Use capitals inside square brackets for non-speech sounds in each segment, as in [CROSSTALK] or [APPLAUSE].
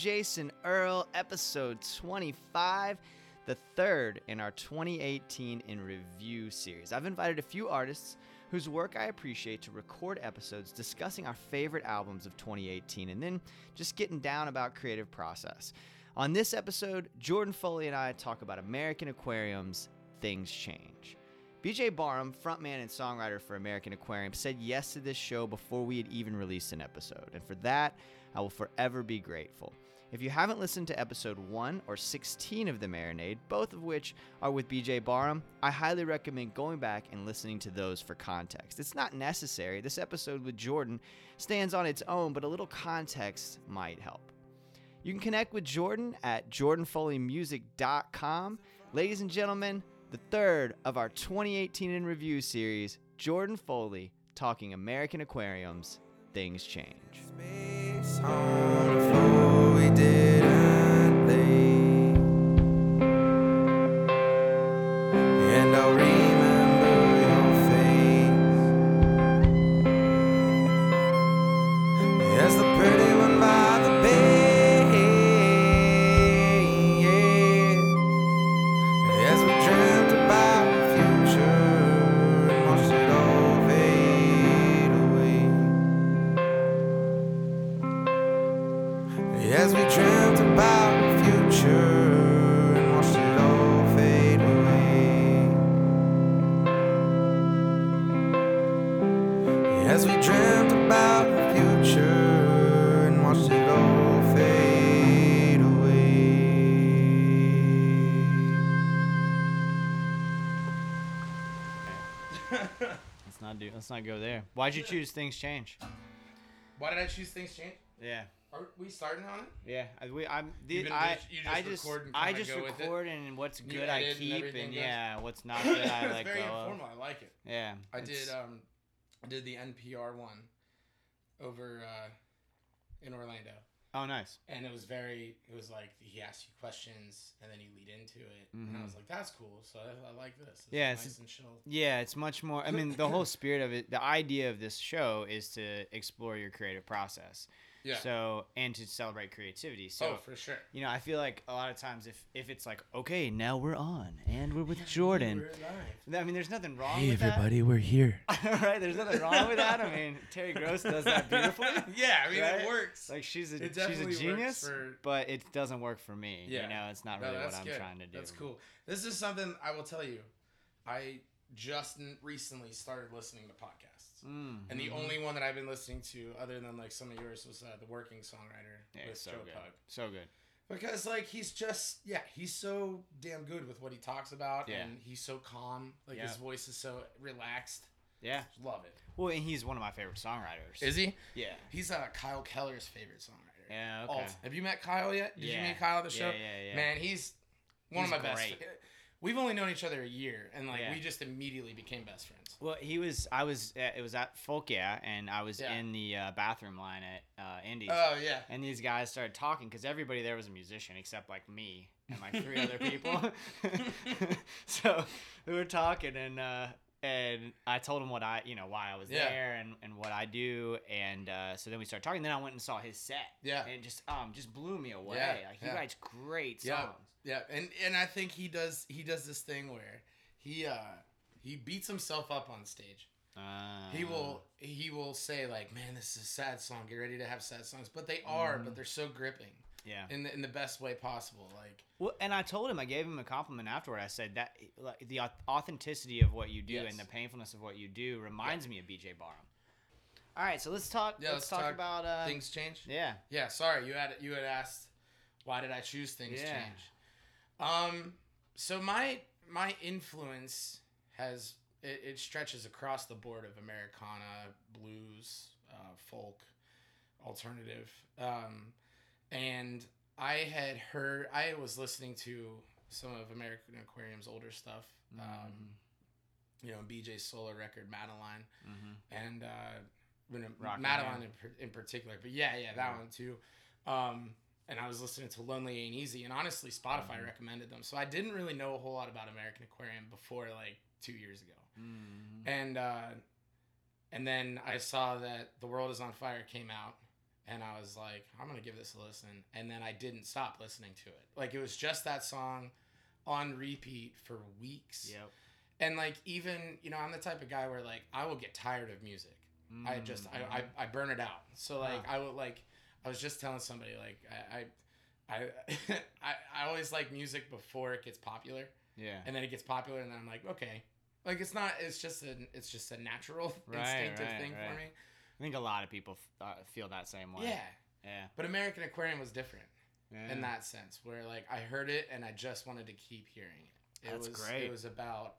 Jason Earle, episode 25, the third in our 2018 in review series. I've invited a few artists whose work I appreciate to record episodes discussing our favorite albums of 2018 and then just getting down about creative process. On this episode, Jordan Foley and I talk about American Aquarium's Things Change. BJ Barham, frontman and songwriter for American Aquarium, said yes to this show before we had even released an episode, and for that, I will forever be grateful. If you haven't listened to episode 1 or 16 of The Marinade, both of which are with BJ Barham, I highly recommend going back and listening to those for context. It's not necessary. This episode with Jordan stands on its own, but a little context might help. You can connect with Jordan at jordanfoleymusic.com. Ladies and gentlemen, the third of our 2018 in review series, Jordan Foley talking American aquariums, things change. Didn't lay. Let's not do. Let's not go there. Why'd you choose things change? Why did I choose things change? Yeah. Are we starting on it? Yeah, I, we, I'm. The, been I, just- you just I just, record and I just go with it? record, and what's You good I edit and keep, and yeah, what's not [LAUGHS] good I let very go of. informal. I like it. Yeah, I did. Um, I did the NPR one over uh, in Orlando, oh, nice. and it was very. It was like he asked you questions, and then you lead into it, and I Mhm. was like, "That's cool." So I, I like this. It's Yeah, nice it's- and chill. Yeah, it's much more. I mean, the whole [LAUGHS] spirit of it, the idea of this show is to explore your creative process. Yeah. So and to celebrate creativity. So oh, for sure. you know, I feel like a lot of times if if it's like, okay, now we're on and we're with Jordan. I mean, there's nothing wrong with that. Hey everybody, we're here. that. [LAUGHS] right? There's nothing wrong with that. I mean, Terry Gross does that beautifully. [LAUGHS] yeah, I mean Right? it works. Like she's a she's a genius, for- but it doesn't work for me. Yeah. You know, it's not No, really what I'm good. trying to do. That's cool. This is something I will tell you. I just recently started listening to podcasts. Mm, And the only one that I've been listening to, other than like some of yours, was uh, the Working Songwriter yeah, with so Joe good, Pug. so good. Because like he's just yeah, he's so damn good with what he talks about, Yeah. and he's so calm. Like his voice is so relaxed. Yeah. Love it. Well, and he's one of my favorite songwriters. Is he? Yeah. He's uh, Kyle Keller's favorite songwriter. Yeah. Okay. Have you met Kyle yet? Did you meet Kyle at the show? Yeah, yeah, yeah. Man, he's one He's of my great. best. We've only known each other a year, and like Yeah. we just immediately became best friends. Well, he was. I was. Uh, it was at Folk Yeah, and I was Yeah. in the uh, bathroom line at uh, Indy's. Oh yeah. and these guys started talking because everybody there was a musician except like me and like three other [LAUGHS] people. [LAUGHS] so we were talking and uh, and I told him what I you know why I was Yeah. there and, and what I do and uh, so then we started talking. Then I went and saw his set. Yeah. and just um just blew me away. Yeah, Like he yeah. writes great Yeah. songs. Yeah, and and I think he does he does this thing where he uh he beats himself up on stage. Uh, He will he will say like, "Man, this is a sad song. Get ready to have sad songs." But they are, Mm-hmm. but they're so gripping Yeah. in the in the best way possible. Like, Well, and I told him, I gave him a compliment afterward. I said that like, the authenticity of what you do Yes. and the painfulness of what you do reminds me of BJ Barham. All right, so let's talk. Yeah, let's, let's talk, talk about uh, things change. Yeah, Yeah, sorry, you had you had asked why did I choose things Yeah. change. Um, so my my influence has it, it stretches across the board of Americana, blues, uh, folk, alternative, um, and I had heard I was listening to some of American Aquarium's older stuff. Um, you know, BJ's solo record, Madeline mm-hmm. and uh, when it- Madeline in, in particular. But yeah, yeah, that Yeah. one too. Um, and I was listening to Lonely Ain't Easy, and honestly, Spotify Mhm. recommended them. So I didn't really know a whole lot about American Aquarium before like two years ago. mm And uh, and then I saw that The World Is on Fire came out, and I was like, I'm gonna give this a listen. And then I didn't stop listening to it. Like it was just that song on repeat for weeks. Yep. And like even you know I'm the type of guy where like I will get tired of music. I mm-hmm. just I. I, I burn it out. So like. I would like I was just telling somebody like I I I, [LAUGHS] I I always like music before it gets popular, yeah. and then it gets popular, and then I'm like okay, like it's not it's just a it's just a natural [LAUGHS] Right, instinctive right, thing right. for me. I think a lot of people f- uh, feel that same way. Yeah, Yeah. but American Aquarium was different yeah. in that sense, where like I heard it and I just wanted to keep hearing it. It That's was great. it was about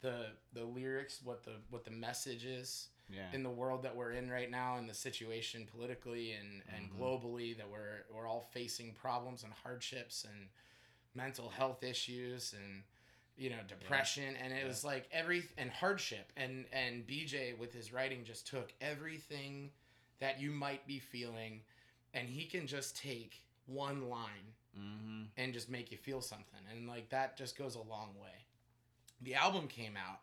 the the lyrics, what the what the message is. Yeah. in the world that we're in right now and the situation politically and, and Mhm. globally that we're we're all facing problems and hardships and mental health issues and you know depression and it Yeah. was like every and hardship and and BJ with his writing just took everything that you might be feeling and he can just take one line mm-hmm. and just make you feel something and like that just goes a long way the album came out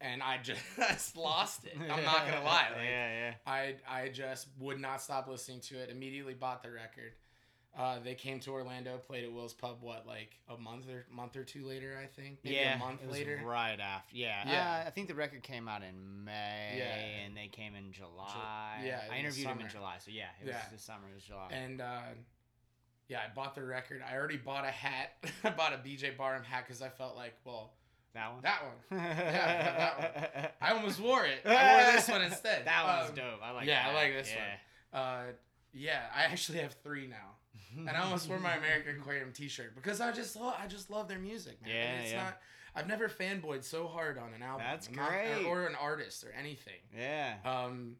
and i [LAUGHS] just lost it i'm not gonna [LAUGHS] lie like, yeah, yeah. i i just would not stop listening to it immediately bought the record uh, they came to Orlando, played at Will's Pub. What, like a month or month or two later? I think. Maybe yeah, a month it was later. right after. Yeah, Yeah. Uh, I think the record came out in May, Yeah. and they came in July. yeah, in I interviewed him in. July, so yeah, it was Yeah. the summer. It was July. And uh, yeah, I bought the record. I already bought a hat. [LAUGHS] I bought a BJ Barham hat because I felt like, well, that one. that one. yeah, that one. [LAUGHS] I almost wore it. I wore this one instead. That one's Um, dope. I like. yeah, I like this yeah. Uh, yeah, I actually have three now. and I almost wore my American [LAUGHS] Aquarium T-shirt because I just love I just love their music, man. Yeah, it's yeah. not I've never fanboyed so hard on an album. That's I'm not- great. or an artist or anything. Yeah. Um,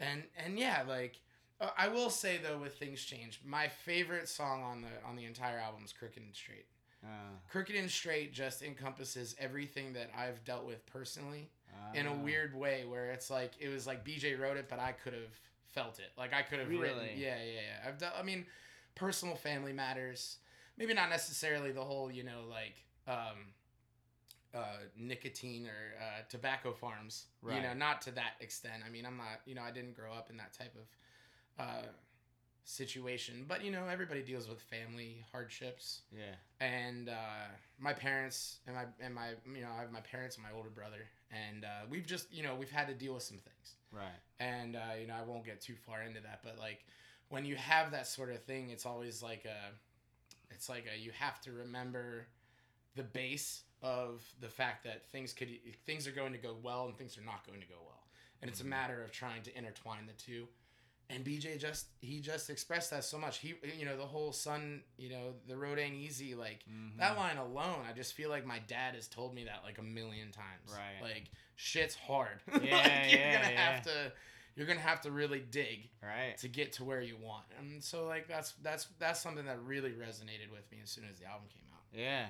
and and yeah, like Uh, I will say though, with things change, my favorite song on the on the entire album is "Crooked and Straight." Uh, "Crooked and Straight" just encompasses everything that I've dealt with personally in a uh, weird way, where it's like it was like BJ wrote it, but I could have felt it. Like I could have written. Really? Yeah, yeah, yeah. I've done. I mean, personal family matters. Maybe not necessarily the whole, you know, like um, uh, nicotine or uh, tobacco farms. Right. You know, not to that extent. I mean, I'm not. You know, I didn't grow up in that type of uh, situation, but you know, everybody deals with family hardships. Yeah. and uh, my parents and my and my you know I have my parents and my older brother, and uh, we've just you know we've had to deal with some things, Right. and uh, you know I won't get too far into that, but like when you have that sort of thing, it's always like a, it's like a you have to remember the base of the fact that things could things are going to go well and things are not going to go well, and it's a matter of trying to intertwine the two and BJ just he just expressed that so much. He you know the whole son you know the road ain't easy like Mhm. that line alone. I just feel like my dad has told me that like a million times. Right. Like shit's hard. [LAUGHS] Yeah, like, you're yeah, gonna yeah. have to you're gonna have to really dig Right. to get to where you want. And so like that's that's that's something that really resonated with me as soon as the album came out. Yeah.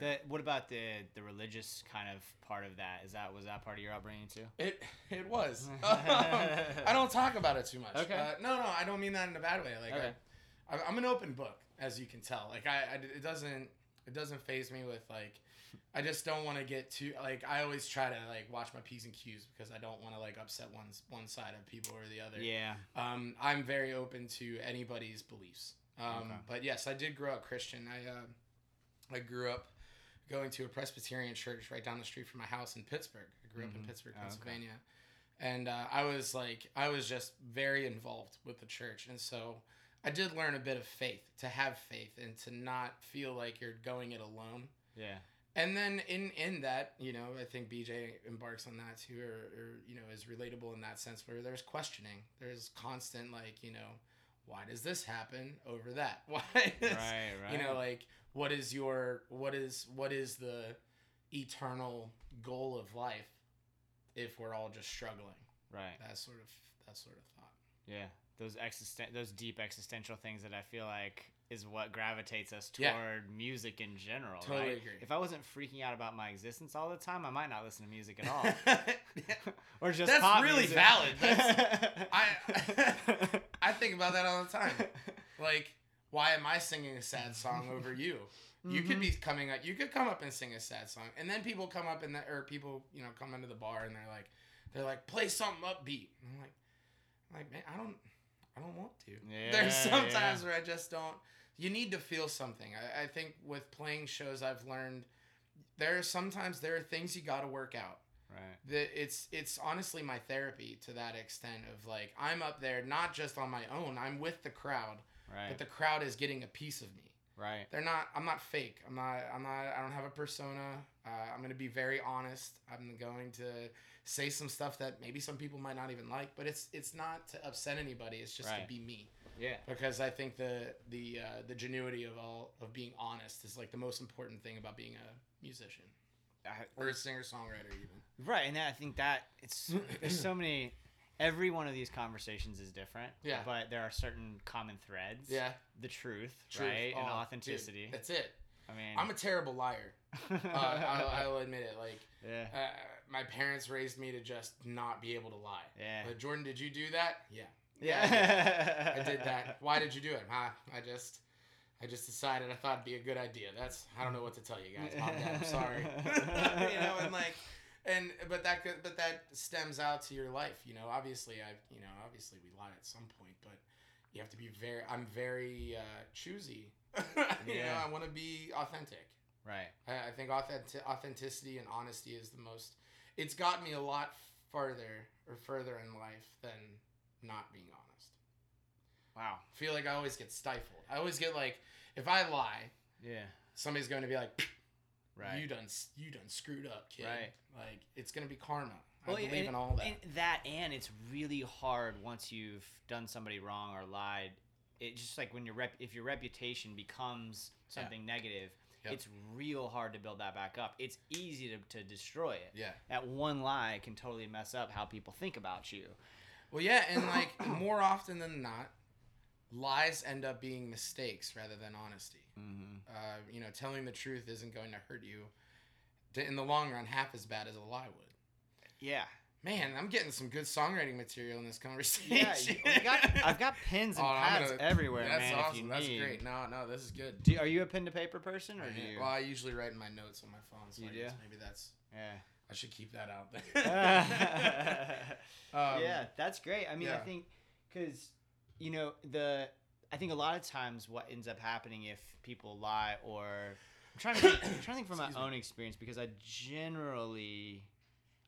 Yeah. The, what about the the religious kind of part of that? Is that was that part of your upbringing too? It it was. [LAUGHS] I don't talk about it too much. Okay. Uh, no, no, I don't mean that in a bad way. Like Okay. I, I, I'm an open book, as you can tell. Like I, I it doesn't it doesn't phase me with like. I just don't want to get too like. I always try to like watch my p's and q's because I don't want to like upset one's one side of people or the other. Yeah. Um, I'm very open to anybody's beliefs. Um, Okay. But yes, I did grow up Christian. I uh, I grew up going to a Presbyterian church right down the street from my house in Pittsburgh. I grew up in Mhm. Pittsburgh, Oh, okay. Pennsylvania, and uh, I was like I was just very involved with the church, and so I did learn a bit of faith to have faith and to not feel like you're going it alone. Yeah. And then in in that, you know, I think BJ embarks on that too, or, or you know, is relatable in that sense where there's questioning, there's constant like, you know, why does this happen over that? [LAUGHS] Why? Is, Right. Right. You know, like what is your what is what is the eternal goal of life if we're all just struggling? right. That sort of that sort of thought. Yeah. Those existen- those deep existential things that I feel like is what gravitates us toward Yeah. music in general. Totally right? agree. If I wasn't freaking out about my existence all the time, I might not listen to music at all. [LAUGHS] [LAUGHS] Or just That's really music. valid. [LAUGHS] I I think about that all the time. like why am i singing a sad song [LAUGHS] over you? You could mm-hmm. be coming up you could come up and sing a sad song and then people come up and the, or people you know come into the bar and they're like they're like play something upbeat. And i'm like I'm like man i don't i don't want to. [LAUGHS] Yeah, there's sometimes yeah. where i just don't you need to feel something. I, I think with playing shows i've learned there are sometimes there are things you got to work out. Right. that it's it's honestly my therapy to that extent of like I'm up there not just on my own I'm with the crowd Right. but the crowd is getting a piece of me right. they're not I'm not fake I'm not I'm not I don't have a persona uh, I'm gonna be very honest I'm going to say some stuff that maybe some people might not even like but it's it's not to upset anybody it's just Right. to be me Yeah. because I think the the uh, the genuity of all of being honest is like the most important thing about being a musician I, or a singer songwriter even Right, and I think that it's there's so [COUGHS] many. Every one of these conversations is different. Yeah. But there are certain common threads. yeah The truth, truth. right, and Oh, dude, authenticity. that's it I mean, I'm a terrible liar. [LAUGHS] Uh, I'll, I'll admit it. Like, yeah. uh, my parents raised me to just not be able to lie. Yeah. But Jordan, did you do that? Yeah. Yeah. I did that. [LAUGHS] Why did you do it? Huh? I just, I just decided I thought it'd be a good idea. That's I don't know what to tell you guys. Mom, Dad, I'm sorry. [LAUGHS] you know, and like, and but that could, but that stems out to your life. You know, obviously I, you know, obviously we lie at some point, but you have to be very. I'm very uh, choosy. [LAUGHS] you know, Yeah. I want to be authentic. Right. I, I think authentic, authenticity and honesty is the most. It's got me a lot farther or further in life than not being honest. Wow. I feel like I always get stifled. I always get like, if I lie, Yeah. somebody's going to be like, Right. "You done, you done screwed up, kid." Right. Like it's going to be karma. I believe and- in all that. And that, and it's really hard once you've done somebody wrong or lied. It just like when your rep, if your reputation becomes Yeah. something negative, Yep. it's real hard to build that back up. It's easy to, to destroy it. yeah. That one lie can totally mess up how people think about you. Well, yeah, and like [COUGHS] more often than not, lies end up being mistakes rather than honesty. Mm-hmm. Uh, you know, telling the truth isn't going to hurt you in the long run half as bad as a lie would. Yeah. Man, I'm getting some good songwriting material in this conversation. Yeah, got, I've got pens and [LAUGHS] Oh, pads gonna- everywhere, That's man. awesome. If you That's need. great. No, no, this is good. Do, are you a pen to paper person, or I do you? Well, I usually write in my notes on my phone, so You I do? maybe that's. yeah. I should keep that out there. [LAUGHS] [LAUGHS] yeah, Um, that's great. I mean, I think because you know the I think a lot of times what ends up happening if people lie or I'm trying to think, I'm trying to think from my me. own experience because I generally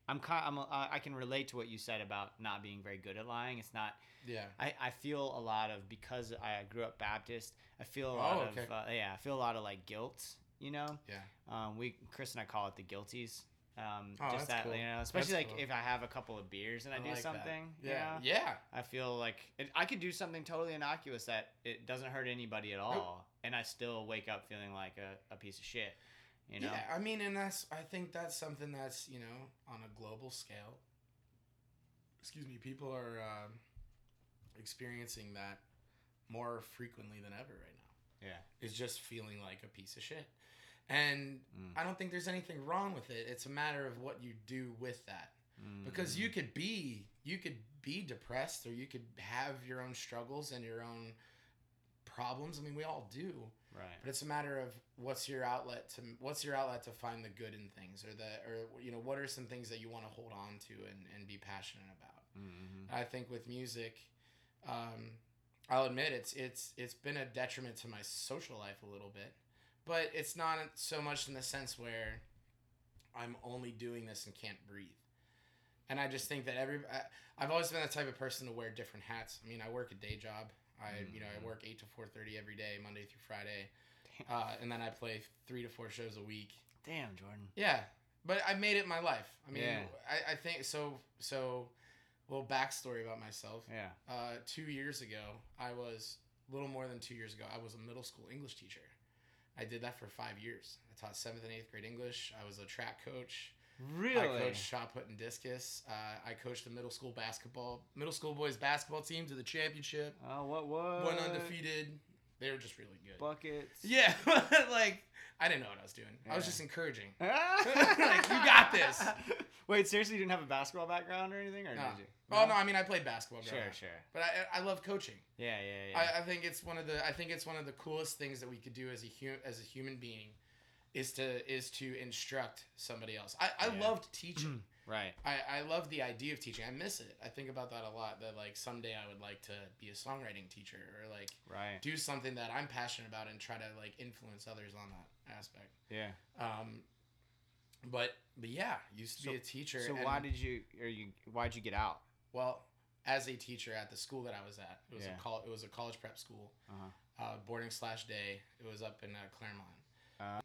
I'm I'm a, I can relate to what you said about not being very good at lying. It's not Yeah. I, I feel a lot of because I grew up Baptist. I feel a lot Oh, of uh, yeah. I feel a lot of like guilt. You know, Yeah. um, we Chris and I call it the guilties. Um, Oh, just that cool. you know, especially That's like cool. if I have a couple of beers and I, I do like that. something. you Yeah. know, Yeah. I feel like it, I could do something totally innocuous that it doesn't hurt anybody at all, and I still wake up feeling like a, a piece of shit. You know. Yeah, I mean, and that's I think that's something that's you know on a global scale. Excuse me, people are um experiencing that more frequently than ever right now. Yeah. Is just feeling like a piece of shit, and Mm. I don't think there's anything wrong with it. It's a matter of what you do with that, because you could be you could be depressed or you could have your own struggles and your own problems. I mean, we all do. right. But it's a matter of what's your outlet to what's your outlet to find the good in things, or the or you know what are some things that you want to hold on to and, and be passionate about. Mm-hmm. I think with music, um, I'll admit it's it's it's been a detriment to my social life a little bit, but it's not so much in the sense where I'm only doing this and can't breathe. And I just think that every I, I've always been the type of person to wear different hats. I mean, I work a day job. I you know I Mhm. work eight to four thirty every day, Monday through Friday, uh, and then I play three to four shows a week. Damn, Jordan. Yeah, but I made it my life. I mean, Yeah. I, I think so. So, little backstory about myself. Yeah. Uh, two years ago, I was a little more than two years ago. I was a middle school English teacher. I did that for five years. I taught seventh and eighth grade English. I was a track coach. Really? I coached shot put and discus. Uh, I coached the middle school basketball, middle school boys basketball team to the championship. Oh, what what? Went undefeated. They were just really good. Buckets. Yeah, [LAUGHS] like I didn't know what I was doing. I was just encouraging. [LAUGHS] [LAUGHS] like you got this. Wait, seriously, you didn't have a basketball background or anything, or No. did you? Oh no, I mean I played basketball. Sure, up. sure. But I, I love coaching. Yeah, yeah, yeah. I, I think it's one of the I think it's one of the coolest things that we could do as a hu- as a human being, is to is to instruct somebody else. I, I Yeah. loved teaching. [CLEARS THROAT] right. I, I love the idea of teaching. I miss it. I think about that a lot. That like someday I would like to be a songwriting teacher or like Right. do something that I'm passionate about and try to like influence others on that aspect. Yeah. Um, but but yeah, used to So- be a teacher. So why did you or you why'd you get out? well as a teacher at the school that I was at, it was Yeah. a col- it was a college prep school, Uh-huh. uh, boarding slash day. It was up in uh, Clermont.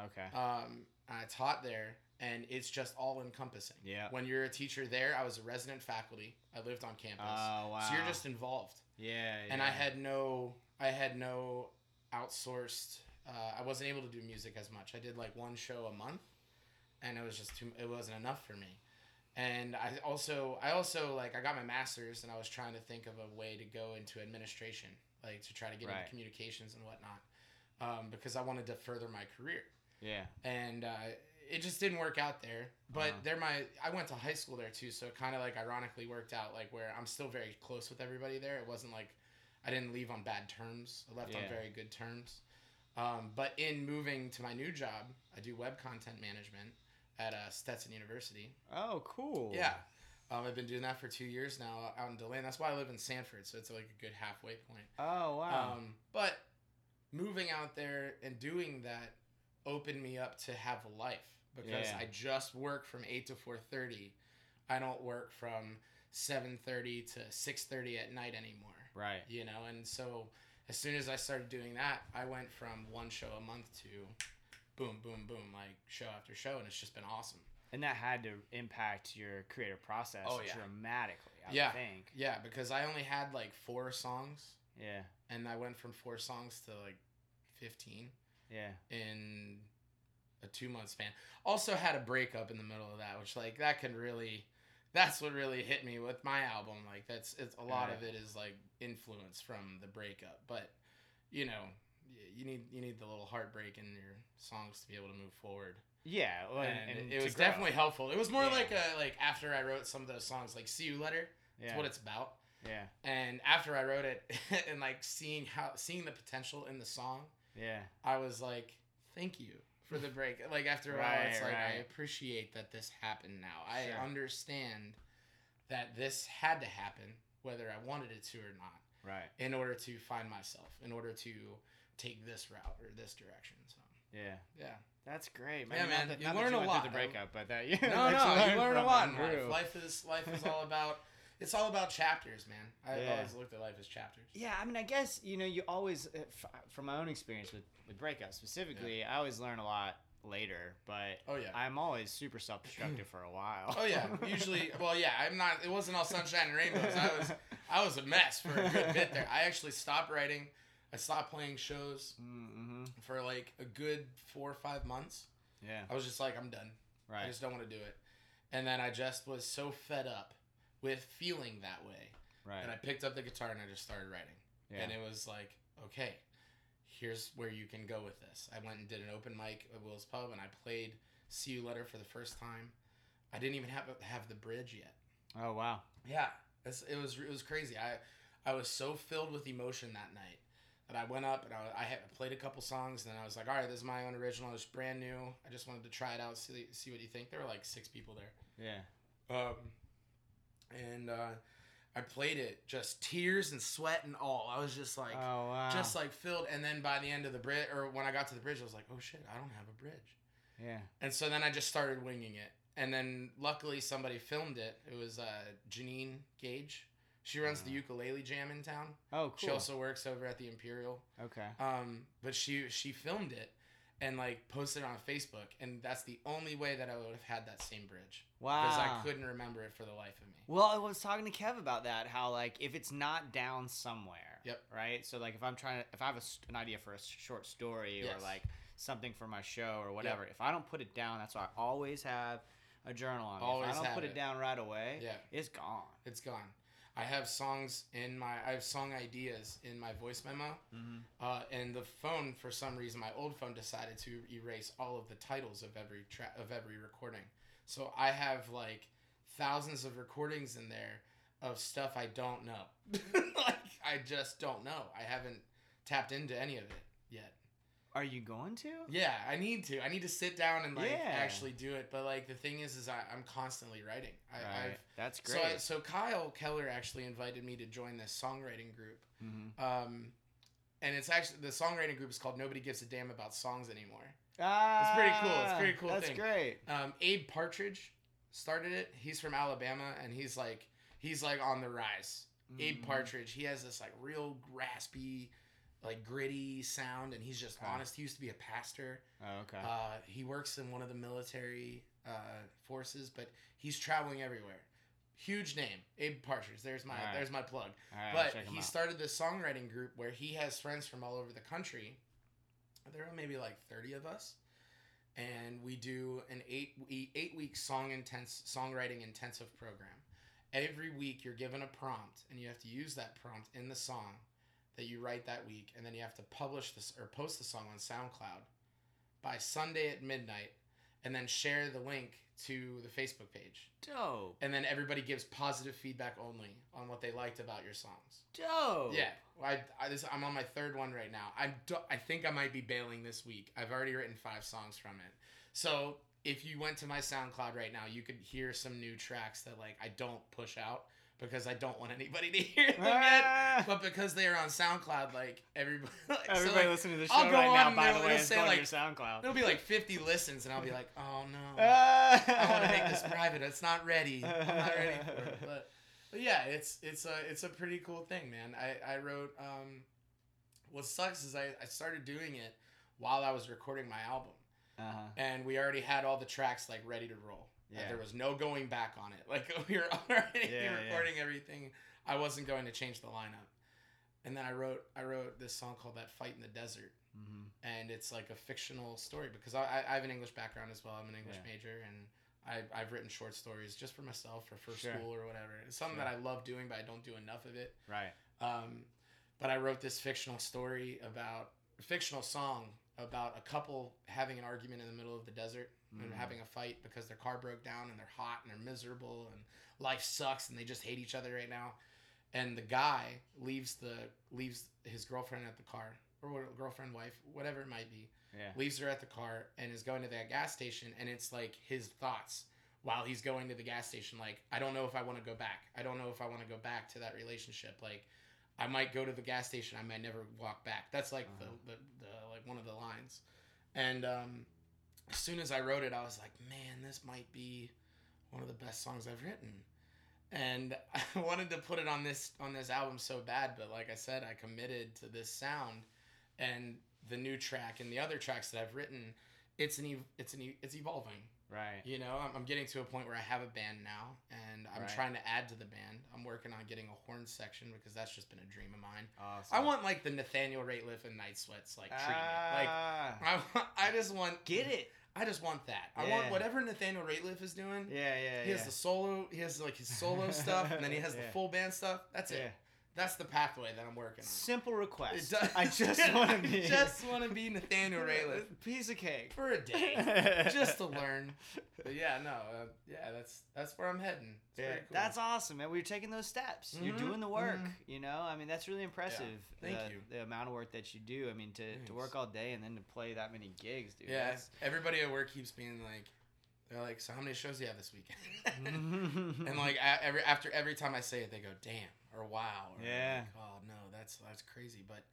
Okay. Um, I taught there, and it's just all encompassing. Yeah. When you're a teacher there, I was a resident faculty. I lived on campus, Oh wow. so you're just involved. yeah, yeah. And I had no, I had no outsourced. Uh, I wasn't able to do music as much. I did like one show a month, and it was just too. It wasn't enough for me. And I also, I also like, I got my master's, and I was trying to think of a way to go into administration, like to try to get Right. into communications and whatnot, um, because I wanted to further my career yeah. and uh, it just didn't work out there. But Uh-huh. they're my I went to high school there too, so it kind of like ironically worked out. Like where I'm still very close with everybody there. It wasn't like I didn't leave on bad terms. I left on very good terms. Um, but in moving to my new job, I do web content management at uh, Stetson University. Oh, cool. Yeah. Um, I've been doing that for two years now out in Deland. That's why I live in Sanford, so it's like a good halfway point. Oh wow. Um, but moving out there and doing that opened me up to have a life because Yeah. I just work from eight to four thirty. I don't work from seven thirty to six thirty at night anymore. right. You know, and so as soon as I started doing that, I went from one show a month to boom, boom, boom, like show after show, and it's just been awesome. And that had to impact your creative process Oh, yeah. dramatically. I Yeah. think. Yeah, because I only had like four songs, Yeah. and I went from four songs to like fifteen. Yeah. in a two month span. Also had a breakup in the middle of that, which like that can really that's what really hit me with my album. Like that's it's a lot of it is like influence from the breakup, but you know, you need you need the little heartbreak in your songs to be able to move forward. Yeah, well, and, And, and it was grow. definitely helpful. It was more Yeah. like a like after I wrote some of those songs, like "See You Letter." That's yeah. what it's about. yeah, And after I wrote it, [LAUGHS] and like seeing how seeing the potential in the song, yeah, I was like, "Thank you for the break." Like after a while, it's Right, like I appreciate that this happened now. Sure. I understand that this had to happen, whether I wanted it to or not, right, in order to find myself, in order to take this route or this direction. So yeah. yeah. That's great, Yeah, man. man, Not that, you learn a went through lot. The breakup, but that yeah. No, no, you learn a lot life. Life is life is all about. It's all about chapters, man. I've Yeah. always looked at life as chapters. Yeah, I mean, I guess you know, you always, uh, from my own experience with with breakups specifically, I always learn a lot later. But Oh yeah. I'm always super self destructive for a while. Oh yeah. [LAUGHS] Usually, well, yeah. I'm not. It wasn't all sunshine and rainbows. I was, [LAUGHS] I was a mess for a good bit there. I actually stopped writing. I stopped playing shows mm-hmm. for like a good four or five months. Yeah, I was just like, I'm done. Right. I just don't want to do it. And then I just was so fed up with feeling that way Right. that I picked up the guitar and I just started writing. yeah. And it was like, okay, here's where you can go with this. I went and did an open mic at Will's Pub and I played See You Letter for the first time. I didn't even have have the bridge yet. oh wow. Yeah, it's, it was it was crazy. I I was so filled with emotion that night that I went up and I, I had played a couple songs and then I was like, all right, this is my own original. It's brand new. I just wanted to try it out, see see what you think. There were like six people there. Yeah. Um, and uh, I played it just tears and sweat and all. I was just like, oh wow. just like filled. And then by the end of the bridge, or when I got to the bridge, I was like, oh shit, I don't have a bridge. yeah. And so then I just started winging it. And then luckily somebody filmed it. It was uh, Janine Gage. She runs the Uh. ukulele jam in town. Oh cool. She also works over at the Imperial. okay. Um, but she she filmed it and like posted it on Facebook, and that's the only way that I would have had that same bridge Wow. because I couldn't remember it for the life of me. Well, I was talking to Kev about that. How like if it's not down somewhere. Yep. Right. So like if I'm trying to, if I have a, an idea for a short story Yes. or like something for my show or whatever, if I don't put it down, that's why I always have a journal on. Always if I don't put it. it. down right away, Yeah. it's gone. It's gone. I have songs in my I have song ideas in my voice memo. Mm-hmm. Uh, and the phone, for some reason, my old phone decided to erase all of the titles of every track of every recording. So I have like thousands of recordings in there of stuff I don't know. [LAUGHS] like I just don't know. I haven't tapped into any of it yet. Are you going to? Yeah, I need to. I need to sit down and like Yeah. actually do it. But like the thing is, is I, I'm constantly writing. I, Right. I've That's so, great. I, so Kyle Keller actually invited me to join this songwriting group. mm-hmm. Um, and it's actually the songwriting group is called Nobody Gives a Damn About Songs Anymore. Ah, it's pretty cool. It's a pretty cool That's thing. great. Um, Abe Partridge started it. He's from Alabama, and he's like he's like on the rise. Abe Mhm. Partridge. He has this like real raspy, like gritty sound, and he's just Okay. honest. He used to be a pastor. Oh, okay. Uh, he works in one of the military uh, forces, but he's traveling everywhere. Huge name, Abe Partridge. There's my Alright. there's my plug. Right, But he out. started this songwriting group where he has friends from all over the country. There are maybe like thirty of us, and we do an eight we- eight week song intense songwriting intensive program. Every week you're given a prompt, and you have to use that prompt in the song that you write that week, and then you have to publish this or post the song on SoundCloud by Sunday at midnight, and then share the link to the Facebook page. Dope. And then everybody gives positive feedback only on what they liked about your songs. Dope. Yeah, I, I this, I'm on my third one right now. I do, I think I might be bailing this week. I've already written five songs from it. So if you went to my SoundCloud right now, you could hear some new tracks that like I don't push out because I don't want anybody to hear them yet. Ah. But because they are on SoundCloud, like everybody, [LAUGHS] like, so, Everybody like, listening to the I'll show go right on now, by the way, it'll say, going like- to your SoundCloud. It'll be like 50 listens, and I'll be like, oh no. [LAUGHS] I I want to make this private. It's not ready. I'm not ready for it. [LAUGHS] But, but yeah, it's it's a it's a pretty cool thing, man. I I wrote. Um, what sucks is I I started doing it while I was recording my album, Uh-huh. and we already had all the tracks like ready to roll. Like, Yeah. there was no going back on it. [LAUGHS] Like we were already Yeah, yeah. recording everything. I wasn't going to change the lineup. And then I wrote I wrote this song called "That Fight in the Desert." hmm and it's like a fictional story because I, I have an English background as well. I'm an English Yeah. major, and I, I've written short stories just for myself or for Sure. school or whatever. It's something Sure. that I love doing, but I don't do enough of it. Right. Um, but I wrote this fictional story about a fictional song about a couple having an argument in the middle of the desert and Mm. having a fight because their car broke down and they're hot and they're miserable and life sucks and they just hate each other right now. And the guy leaves the leaves his girlfriend at the car or girlfriend, wife, whatever it might be, Yeah. leaves her at the car and is going to that gas station and it's like his thoughts while he's going to the gas station like i don't know if i want to go back i don't know if i want to go back to that relationship like i might go to the gas station i might never walk back that's like Uh-huh. the, the, the like one of the lines and um as soon as i wrote it i was like man this might be one of the best songs i've written and [LAUGHS] i wanted to put it on this on this album so bad but like i said i committed to this sound and the new track and the other tracks that I've written, it's an it's an e- it's evolving. Right. You know, I'm, I'm getting to a point where I have a band now, and I'm Right. trying to add to the band. I'm working on getting a horn section because that's just been a dream of mine. Awesome. I want like the Nathaniel Rateliff and Night Sweats like treatment. like Ah, I, [LAUGHS] I just want get it. I just want that. I Yeah. want whatever Nathaniel Rateliff is doing. Yeah, yeah, He yeah. has the solo. He has like his solo stuff, and then he has the [LAUGHS] full band stuff. That's it. Yeah. That's the pathway that I'm working on. Simple request. does- I just want to [LAUGHS] be just want to be Nathaniel Rateliff [LAUGHS] Piece of cake. for a [LAUGHS] day, just to learn. But yeah, no, uh, yeah, that's that's where I'm heading. It's Yeah, very cool. that's awesome, man. We're taking those steps. You're Mhm, doing the work. mhm. You know, I mean, that's really impressive. Thank the, you. The amount of work that you do. I mean, to, to work all day and then to play that many gigs, dude. yeah. that's- Everybody at work keeps being like, they're like, so how many shows do you have this weekend? and and like every after every time I say it, they go, damn or wow or Yeah. like, oh no, that's that's crazy. But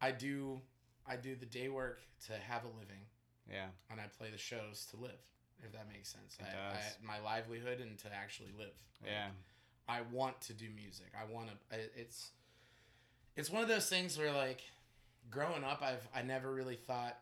I do I do the day work to have a living, yeah, and I play the shows to live. If that makes sense, It I, does. I, my livelihood and to actually live. Like, yeah, I want to do music. I want to. It's it's one of those things where like growing up, I've I never really thought.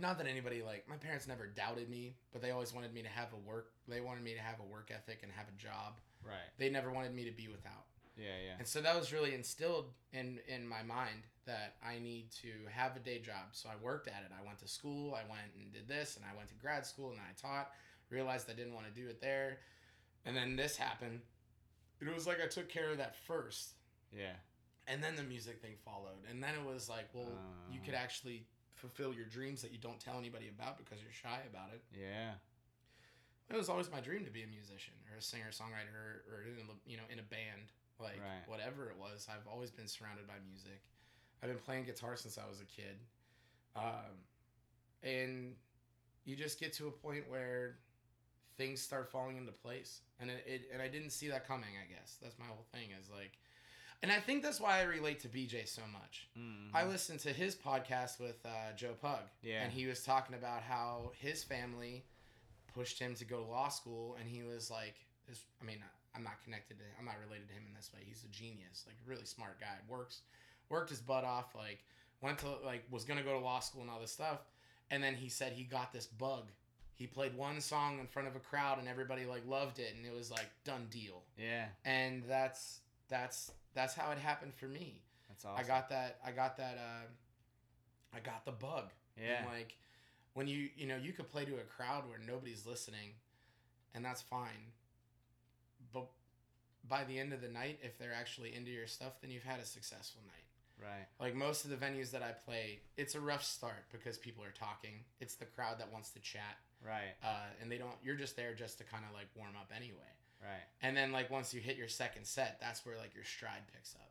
Not that anybody like my parents never doubted me, but they always wanted me to have a work. They wanted me to have a work ethic and have a job. right. They never wanted me to be without. Yeah, yeah, And so that was really instilled in in my mind that I need to have a day job. So I worked at it. I went to school. I went and did this, and I went to grad school, and I taught. Realized I didn't want to do it there, and then this happened. It was like I took care of that first, yeah. and then the music thing followed, and then it was like, well, you could Uh. actually fulfill your dreams that you don't tell anybody about because you're shy about it. Yeah. It was always my dream to be a musician or a singer songwriter or, or in a, you know in a band like Right. whatever it was. I've always been surrounded by music. I've been playing guitar since I was a kid, um, and you just get to a point where things start falling into place, and it, it and I didn't see that coming. I guess that's my whole thing is like, and I think that's why I relate to BJ so much. Mhm. I listened to his podcast with uh, Joe Pug. Yeah. And he was talking about how his family pushed him to go to law school, and he was like, "This, I mean, I'm not connected to, I'm not related to him in this way. He's a genius, like really smart guy. Works, worked his butt off. Like went to like was gonna go to law school and all this stuff, and then he said he got this bug. He played one song in front of a crowd, and everybody like loved it, and it was like done deal. yeah, And that's that's that's how it happened for me. that's awesome. I got that. I got that. Uh, I got the bug. yeah, And like when you you know you could play to a crowd where nobody's listening, and that's fine. By the end of the night, if they're actually into your stuff, then you've had a successful night. right. Like most of the venues that I play, it's a rough start because people are talking. It's the crowd that wants to chat, Right, uh, and they don't. You're just there just to kind of like warm up anyway. right. And then like once you hit your second set, that's where like your stride picks up.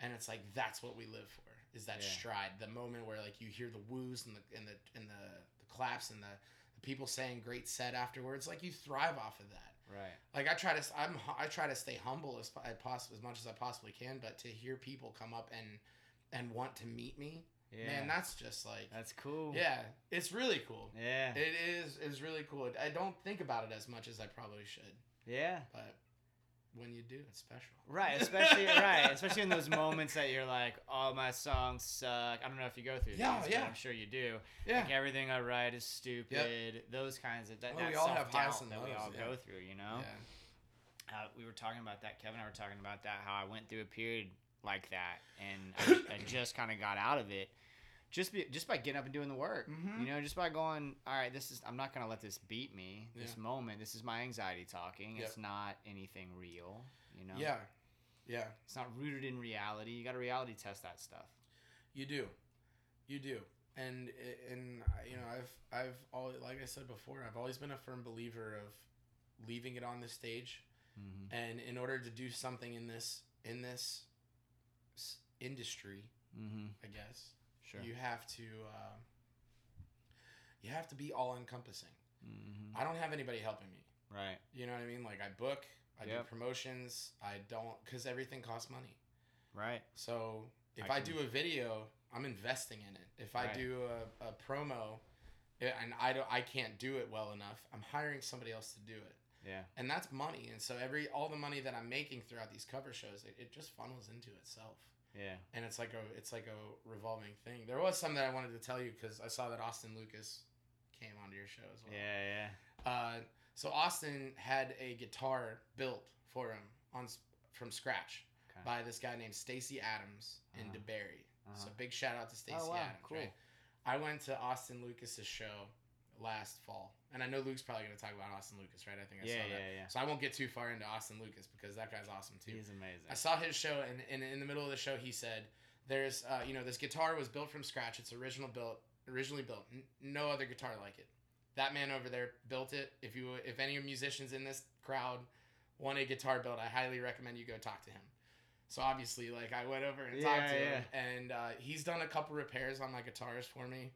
And it's like that's what we live for. Is that Yeah. stride, the moment where like you hear the woos and the and the and the, the claps and the people saying great set afterwards, like you thrive off of that. Right. Like I try to I'm I try to stay humble as po- as possible as much as I possibly can, but to hear people come up and and want to meet me, Yeah. man, that's just like that's cool. yeah, it's really cool. Yeah. It is is really cool. I don't think about it as much as I probably should, yeah. but when you do, it's special. Right, especially [LAUGHS] right, especially in those moments that you're like, "Oh, my songs suck." I don't know if you go through Yeah, these, yeah. but I'm sure you do. Yeah. Like everything I write is stupid. Those kinds of that, Oh, that we all have highs and that we all yeah. go through. You know, Yeah. uh, we were talking about that. Kevin and I were talking about that. How I went through a period like that, and I, I [COUGHS] just kind of got out of it. Just be just by getting up and doing the work. Mhm. You know, just by going, all right, this is I'm not gonna let this beat me. This Yeah. moment, this is my anxiety talking. Yep. It's not anything real. You know. Yeah, yeah, It's not rooted in reality. You got to reality test that stuff. you do, you do, and and you know I've I've always, like I said before I've always been a firm believer of leaving it on the stage, Mm-hmm. and in order to do something in this in this industry, Mm-hmm. I guess Sure. you have to uh, you have to be all encompassing. mm-hmm. I don't have anybody helping me. Right. You know what I mean? Like I book, I Yep. do promotions, I don't because everything costs money. Right. So if I I, do a video, I'm investing in it. If I do a, a promo, eh, and I don't, I can't do it well enough, I'm hiring somebody else to do it, Yeah. and that's money. And so every all the money that I'm making throughout these cover shows, it, it just funnels into itself. Yeah. And it's like a it's like a revolving thing. There was some that I wanted to tell you because I saw that Austin Lucas came onto your show as well. Yeah. Yeah. Uh, so Austin had a guitar built for him on from scratch Okay. by this guy named Stacy Adams in Uh-huh. DeBary. So Uh-huh. big shout out to Stacy Oh, wow, Adams. cool. Right? I went to Austin Lucas's show last fall, and I know Luke's probably going to talk about Austin Lucas, right? I think I Yeah. saw that. Yeah. Yeah. So I won't get too far into Austin Lucas because that guy's awesome too. He's amazing. I saw his show, and, and in the middle of the show, he said, "There's, uh, you know, this guitar was built from scratch. It's original built, originally built. N- no other guitar like it. That man over there built it. If you, if any musicians in this crowd want a guitar built, I highly recommend you go talk to him." So obviously, like I went over and talked to Yeah, him, and uh, he's done a couple repairs on my guitars for me.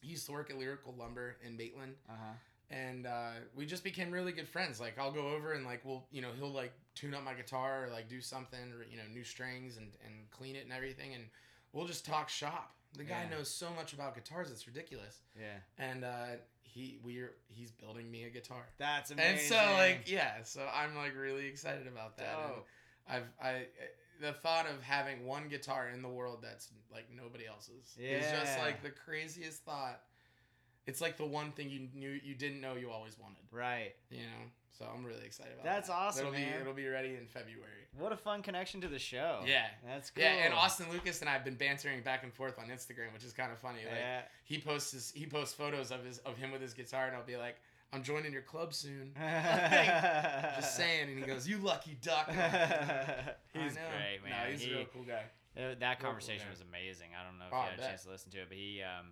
He used to work at Lyrical Lumber in Maitland Uh huh. and uh, we just became really good friends. Like I'll go over and like we'll you know he'll like tune up my guitar or like do something or you know new strings and and clean it and everything, and we'll just talk shop. The guy Yeah. knows so much about guitars; it's ridiculous. Yeah. And uh, he we're he's building me a guitar, That's amazing. and so like yeah, so I'm like really excited about that. I've I the thought of having one guitar in the world that's like nobody else's is just like the craziest thought. It's like the one thing you knew you didn't know you always wanted. Right. You know, so I'm really excited about That's that. awesome, It'll man. be it'll be ready in February. What a fun connection to the show. Yeah. That's cool. Yeah, and Austin Lucas and I have been bantering back and forth on Instagram, which is kind of funny. Like Yeah. he posts his, he posts photos of his of him with his guitar, and I'll be like, "I'm joining your club soon." [LAUGHS] [LAUGHS] Just saying, and he goes, "You lucky duck." [LAUGHS] He's great, man. No, he's He- a real cool guy. Uh, that conversation guy. was amazing. I don't know if Oh, you had a chance to listen to it, but he, um,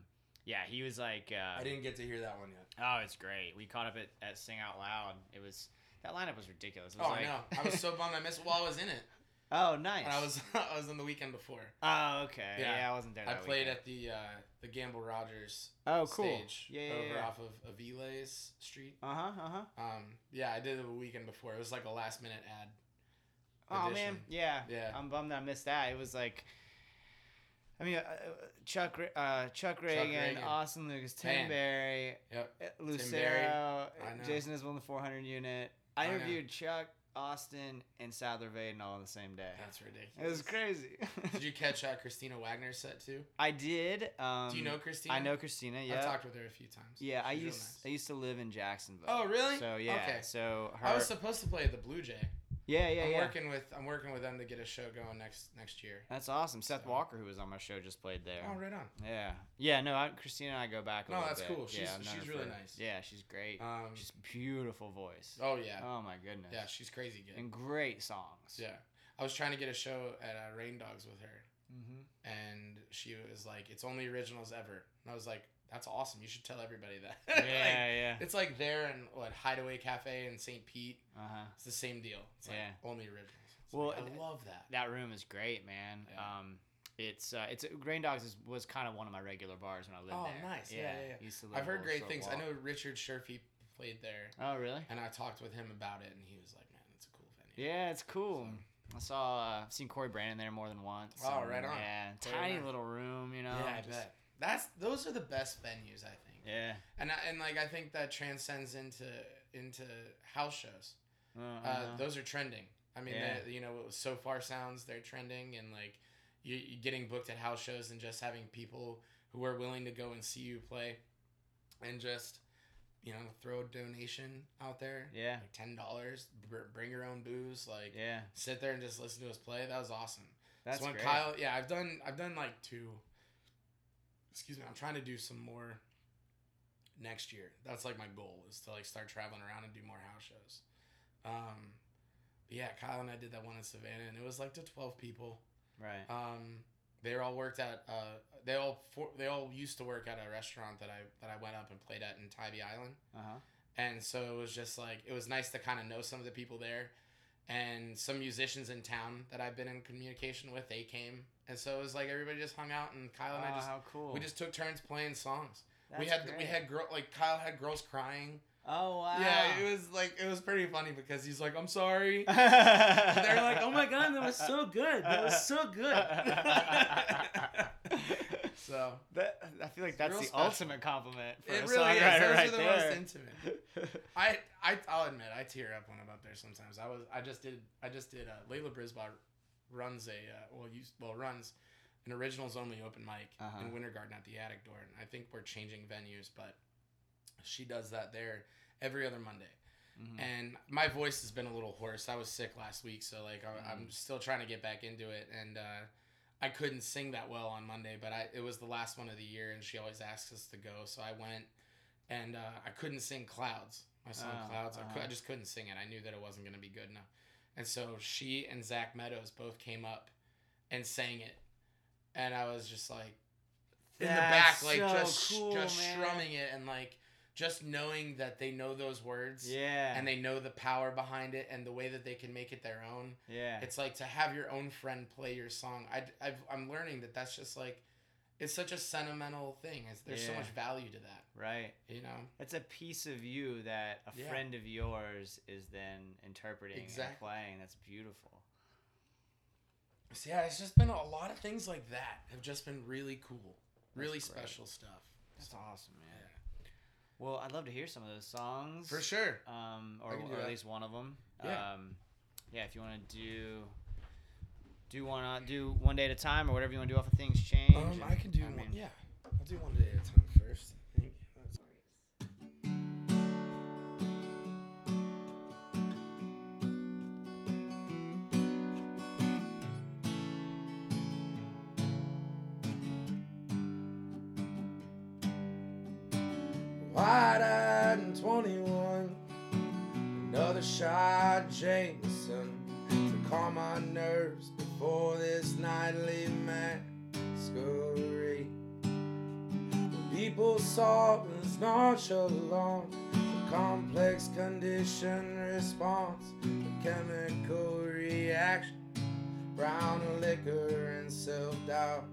yeah, he was like, uh, I didn't get to hear that one yet. oh, it's great. We caught up at, at Sing Out Loud. It was that lineup was ridiculous. It was Oh, like, I know. I was so bummed I missed. while I was in it. oh, nice. And I was I was on the weekend before. Oh, okay. Yeah. Yeah, I wasn't there. I played weekend. at the uh, the Gamble Rogers Oh, cool. stage Yeah, yeah, over yeah. off of Aviles Street. Uh huh. Uh huh. Um, yeah, I did it a weekend before. It was like a last minute ad. Oh man, yeah. Yeah. I'm bummed I missed that. It was like. I mean, uh, Chuck, uh, Chuck Ragan, Ragan. Austin Lucas, Tim Barry, Yep. Lucero, know. Jason Isbell in the 400 unit. I I know. interviewed Chuck, Austin, and Sadler Vaden all on the same day. That's ridiculous. It was crazy. [LAUGHS] Did you [LAUGHS] catch uh, Christina Wagner's set too? I did. Um, Do you know Christina? I know Christina. Yeah. I've talked with her a few times. yeah, I She's real used nice. I used to live in Jacksonville. Oh, really? So yeah. Okay. So her. I was supposed to play at the Blue Jay. Yeah, yeah, I'm yeah. working with I'm working with them to get a show going next next year. That's awesome. Seth So- Walker, who was on my show, just played there. Oh, right on. Yeah, yeah. No, I, Christina and I go back. A No, that's bit. cool. She's- yeah, she's really for- nice. Yeah, she's great. Um, she's beautiful voice. oh yeah, Oh my goodness. yeah, she's crazy good. and great songs. Yeah, I was trying to get a show at uh, Rain Dogs with her, Mm-hmm. and she was like, "It's only originals ever," and I was like, "That's awesome. You should tell everybody that." [LAUGHS] Yeah, Like, yeah. It's like there and what Hideaway Cafe in St. Pete. Uh huh. It's the same deal. It's like Yeah. only originals. It's Well, like, I love that. That room is great, man. Yeah. Um, it's uh, it's Rain Dogs is, was kind of one of my regular bars when I lived Oh, there. Oh, nice. Yeah, yeah, yeah. Used to live I've heard great things. I know Richard Sherfy played there, Oh really? and I talked with him about it, and he was like, "Man, it's a cool venue." Yeah, it's cool. I saw uh, I've seen Cory Branan there more than once. Oh, and, right on. Yeah, tiny little room, you know. yeah, I just- bet. That's those are the best venues, I think. Yeah. And I- and like I think that transcends into into house shows. Uh, Uh, uh-huh. those are trending. I mean, Yeah. you know, Sofar Sounds they're trending, and like you, you getting booked at house shows and just having people who are willing to go and see you play, and just you know throw a donation out there, yeah. like ten dollars, br- bring your own booze, like Yeah. sit there and just listen to us play. That was awesome. That's so when great. Kyle, yeah, I've done I've done like two, excuse me, I'm trying to do some more next year. That's like my goal is to like start traveling around and do more house shows. Um, but yeah, Kyle and I did that one in Savannah, and it was like to 12 people. Right. Um, they all worked at. Uh, they all for, they all used to work at a restaurant that I that I went up and played at in Tybee Island. Uh huh. And so it was just like it was nice to kind of know some of the people there, and some musicians in town that I've been in communication with. They came, and so it was like everybody just hung out, and Kyle and I Oh, just how cool. we just took turns playing songs. we That's had we had girl like Kyle had girls crying. Oh wow. Yeah, it was like it was pretty funny because he's like, "I'm sorry." [LAUGHS] They're like, "Oh my god, that was so good. That was so good." [LAUGHS] I feel like that's the special. ultimate compliment for it a really is. Those right are the there. most intimate. [LAUGHS] I, I I'll admit I tear up when I'm up there sometimes. I was I just did I just did uh, Layla Brisbane runs a uh, well you well runs an originals only open mic Uh-huh. in Winter Garden at the Attic Door, and I think we're changing venues, but she does that there every other Monday. Mhm. And my voice has been a little hoarse. I was sick last week, so like I, I'm Mhm. still trying to get back into it, and uh, I couldn't sing that well on Monday, but I it was the last one of the year, and she always asks us to go, so I went, and uh, I couldn't sing Clouds, my song Oh, Clouds. I, cou- I uh-huh. just couldn't sing it. I knew that it wasn't gonna be good enough, and so she and Zach Meadows both came up and sang it, and I was just like in the back, like so just cool, just man. strumming it, and like just knowing that they know those words Yeah. and they know the power behind it and the way that they can make it their own. yeah. It's like to have your own friend play your song. I, I've, I'm learning that that's just like, it's such a sentimental thing. It's, there's so much value to that, right. you know? It's a piece of you that a Yeah. friend of yours is then interpreting and Exactly. playing. That's beautiful. So yeah, it's just been a lot of things like that have just been really cool, really special stuff. That's awesome, man. Well, I'd love to hear some of those songs. For sure. Um, or, I can do or at least one of them. Yeah. Um, yeah. If you want to do, do one uh, do one day at a time or whatever you want to do off of things change. Um, and- I can do I one. mean, Yeah, I'll do one day at a time 21 Another shot Jameson To calm my nerves before this nightly masquerade. People saw us nonchalant The complex condition response The chemical reaction Brown liquor and self-doubt.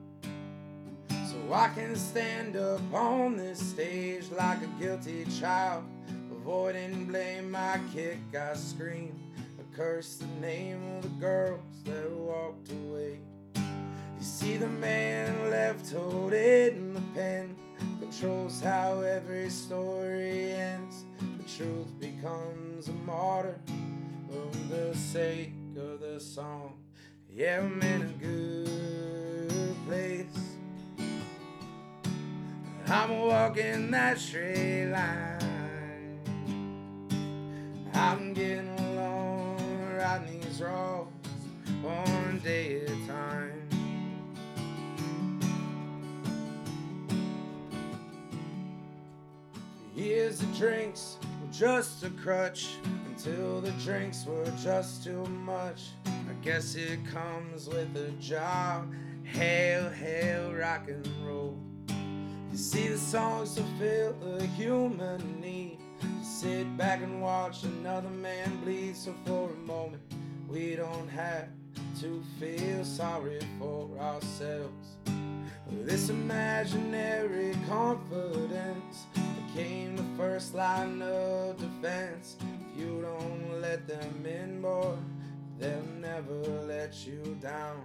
So I can stand up on this stage like a guilty child. Avoiding blame, I kick, I scream. I curse the name of the girls that walked away. You see, the man left holding the pen controls how every story ends. The truth becomes a martyr for the sake of the song. Yeah, I'm in a good place. I'm walking that straight line. I'm getting along, riding these roads one day at a time. Years of drinks were just a crutch until the drinks were just too much. I guess it comes with a job. Hail, hail, rock and roll. You see, the songs fulfill a human need. Sit back and watch another man bleed. So for a moment, we don't have to feel sorry for ourselves. This imaginary confidence became the first line of defense. If you don't let them in, boy, they'll never let you down.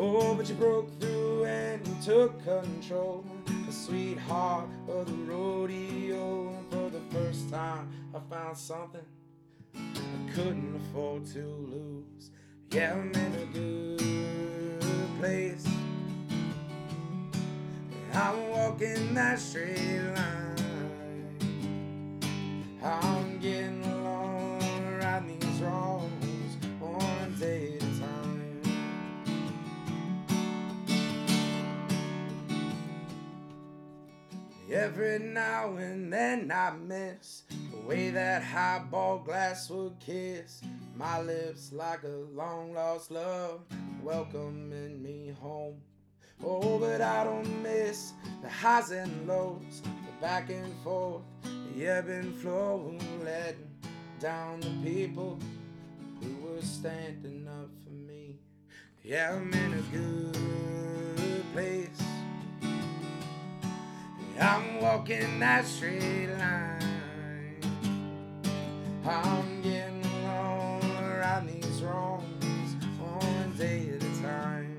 Oh, but you broke through and you took control. The sweetheart of the rodeo. And for the first time, I found something I couldn't afford to lose. Yeah, I'm in a good place. I'm walking that straight line. I'm getting along, riding these roads Every now and then I miss the way that highball glass would kiss my lips like a long lost love, welcoming me home. Oh, but I don't miss the highs and lows, the back and forth, the ebb and flow, letting down the people who were standing up for me. Yeah, I'm in a good place. I'm walking that straight line. I'm getting along around these wrongs one day at a time.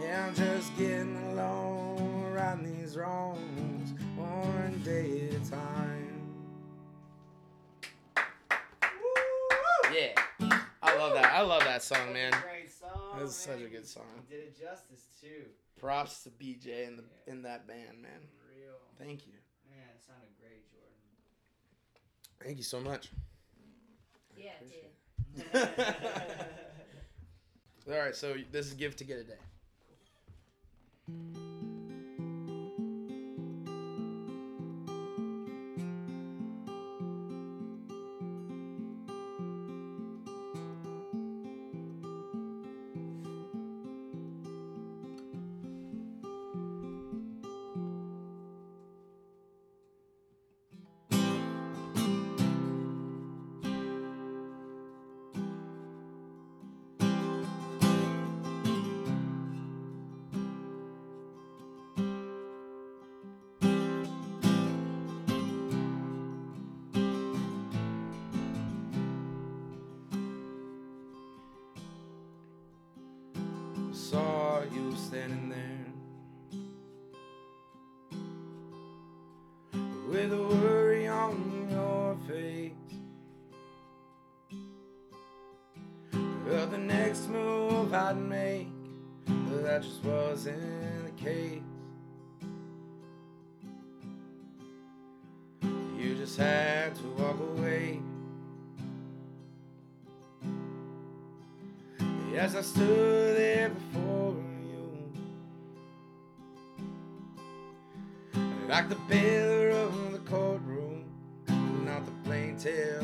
Yeah, I'm just getting along around these wrongs one day at a time. Yeah, I love that. I love that song, man. Great song. That's oh, such a good song. You did it justice too. Props to BJ and the in that band, man. Real. Thank you. Man, it sounded great, Jordan. Thank you so much. Yeah, it did. [LAUGHS] All right, so this is give to get a day. Next move I'd make, but that just wasn't the case. You just had to walk away. As I stood there before you, like the pillar of the courtroom, not the plaintiff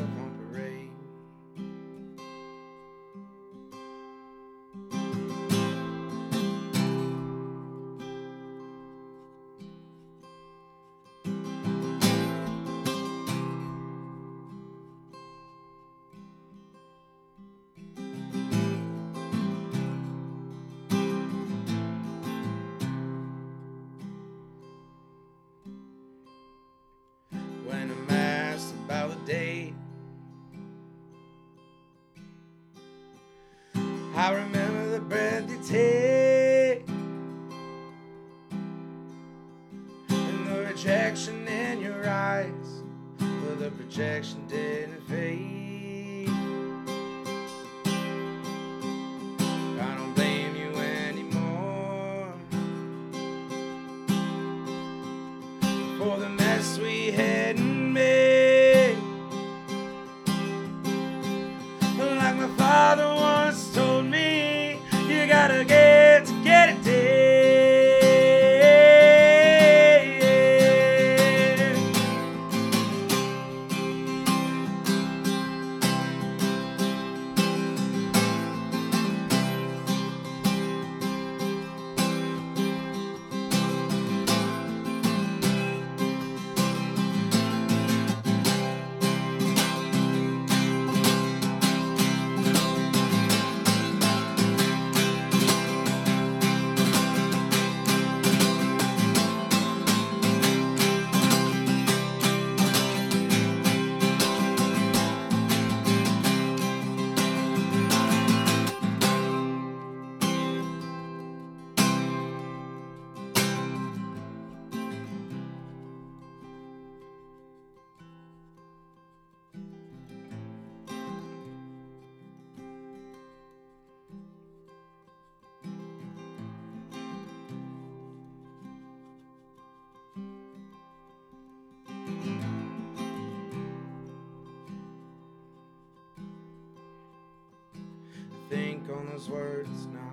words now.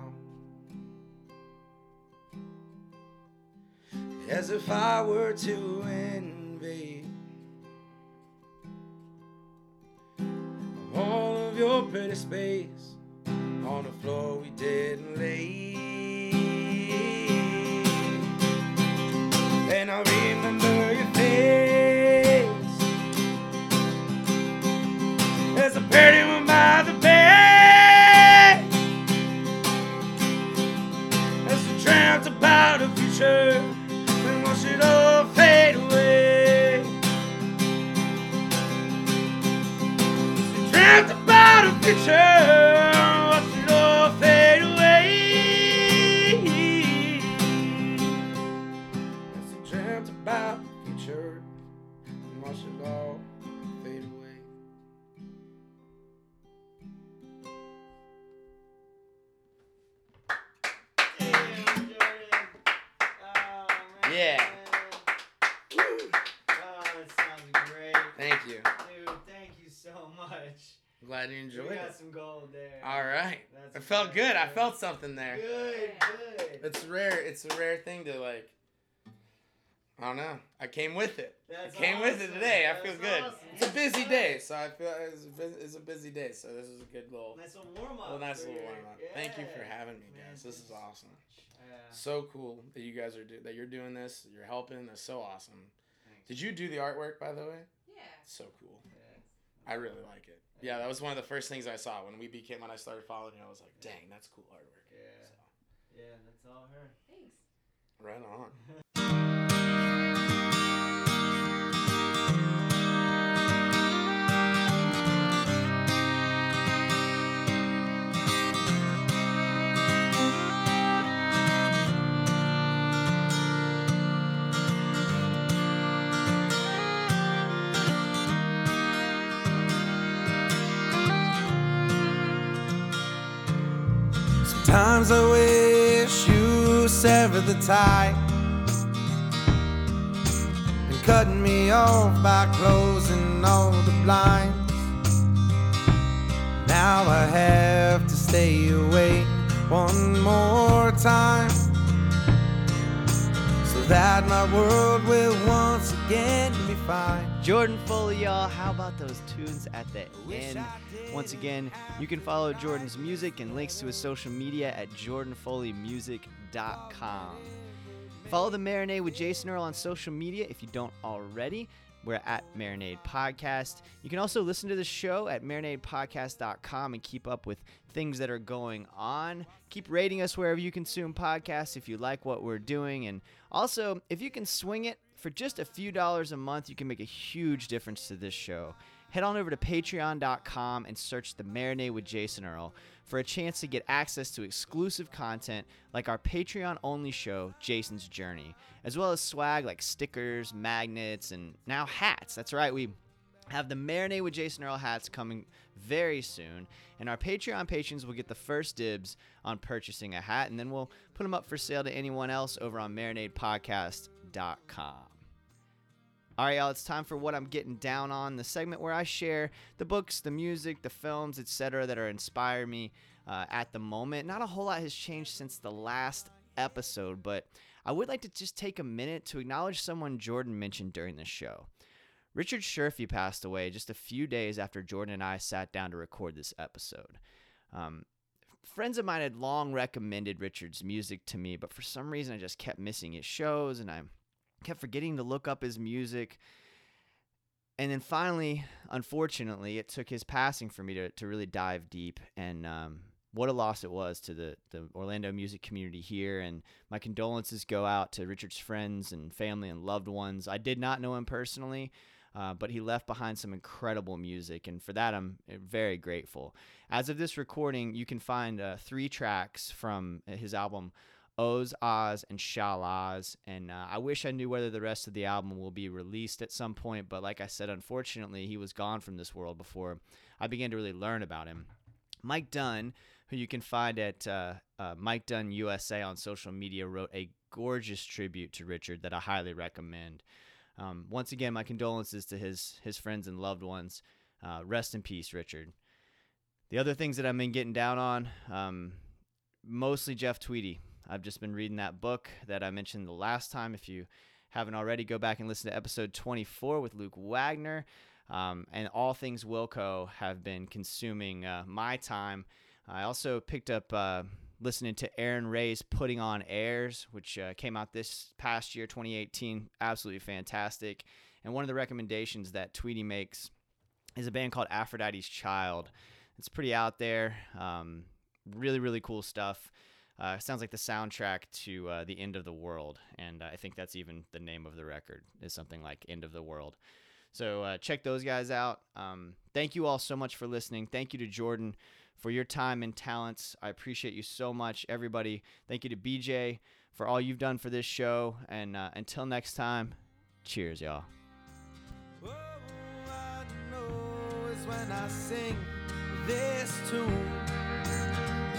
as if I were to invade all of your pretty space on the floor we didn't lay. And I something there. Good, good. It's rare. It's a rare thing to like. I don't know. I came with it. That's I came with it awesome. today. I That's feel good. awesome. It's a busy day, so I feel it's a, bus- it's a busy day. So this is a good little, Nice little warm up. little nice little your- warm up. Thank you for having me, Man, guys. This is awesome. Yeah. So cool that you guys are do that. You're doing this. You're helping. That's so awesome. Thanks. Did you do the artwork by the way? Yeah. So cool. Yeah. I really like it. Yeah, that was one of the first things I saw when we became when I started following you. I was like, dang, that's cool artwork. Yeah. So, Yeah, that's all her. Thanks. right on. [LAUGHS] you severed the tie and cutting me off by closing all the blinds. Now I have to stay awake one more time so that my world will once again be fine. Jordan Foley, y'all. How about those tunes at the end? Once again, you can follow Jordan's music and links to his social media at jordanfoleymusic.com. Follow the Marinade with Jason Earle on social media if you don't already. We're at Marinade Podcast. You can also listen to the show at marinadepodcast.com and keep up with things that are going on. Keep rating us wherever you consume podcasts if you like what we're doing. And also, if you can swing it for just a few dollars a month, you can make a huge difference to this show. Head on over to patreon.com and search The Marinade with Jason Earle for a chance to get access to exclusive content like our Patreon only show, Jason's Journey, as well as swag like stickers, magnets, and now hats. That's right, we have the Marinade with Jason Earle hats coming very soon, and our Patreon patrons will get the first dibs on purchasing a hat, and then we'll put them up for sale to anyone else over on marinadepodcast.com. All right, y'all, it's time for what I'm getting down on, the segment where I share the books, the music, the films, etc., that are inspiring me uh, at the moment. Not a whole lot has changed since the last episode, but I would like to just take a minute to acknowledge someone Jordan mentioned during the show. Richard Sherfy passed away just a few days after Jordan and I sat down to record this episode. Um, friends of mine had long recommended Richard's music to me, but for some reason I just kept missing his shows and I kept forgetting to look up his music. And then finally, unfortunately, it took his passing for me to, to really dive deep. And um, what a loss it was to the, the Orlando music community here. And my condolences go out to Richard's friends and family and loved ones. I did not know him personally, uh, but he left behind some incredible music. And for that, I'm uh, very grateful. As of this recording, you can find uh, three tracks from his album. Oz, Oz, and Shalaz. And uh, I wish I knew whether the rest of the album will be released at some point, but like I said, unfortunately, he was gone from this world before I began to really learn about him. Mike Dunn, who you can find at uh, uh, Mike Dunn USA on social media, wrote a gorgeous tribute to Richard that I highly recommend. Um, once again, my condolences to his his friends and loved ones. Uh, rest in peace, Richard. The other things that I've been getting down on, um, mostly Jeff Tweedy. I've just been reading that book that I mentioned the last time. If you haven't already, go back and listen to episode 24 with Luke Wagner. Um, and all things Wilco have been consuming uh, my time. I also picked up uh, listening to Erin Rae's Putting on Airs, which uh, came out this past year, 2018. Absolutely fantastic. And one of the recommendations that Tweedy makes is a band called Aphrodite's Child. It's pretty out there. Um, really, really cool stuff. Uh, sounds like the soundtrack to uh, the end of the world, and I think that's even the name of the record is something like "End of the World." So uh, check those guys out. Um, thank you all so much for listening. Thank you to Jordan for your time and talents. I appreciate you so much, everybody. Thank you to BJ for all you've done for this show. And uh, until next time, cheers, y'all.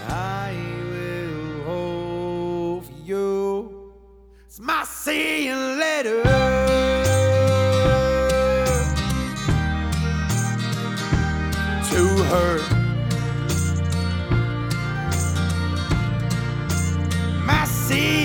Oh, you. It's my see you later to her. My see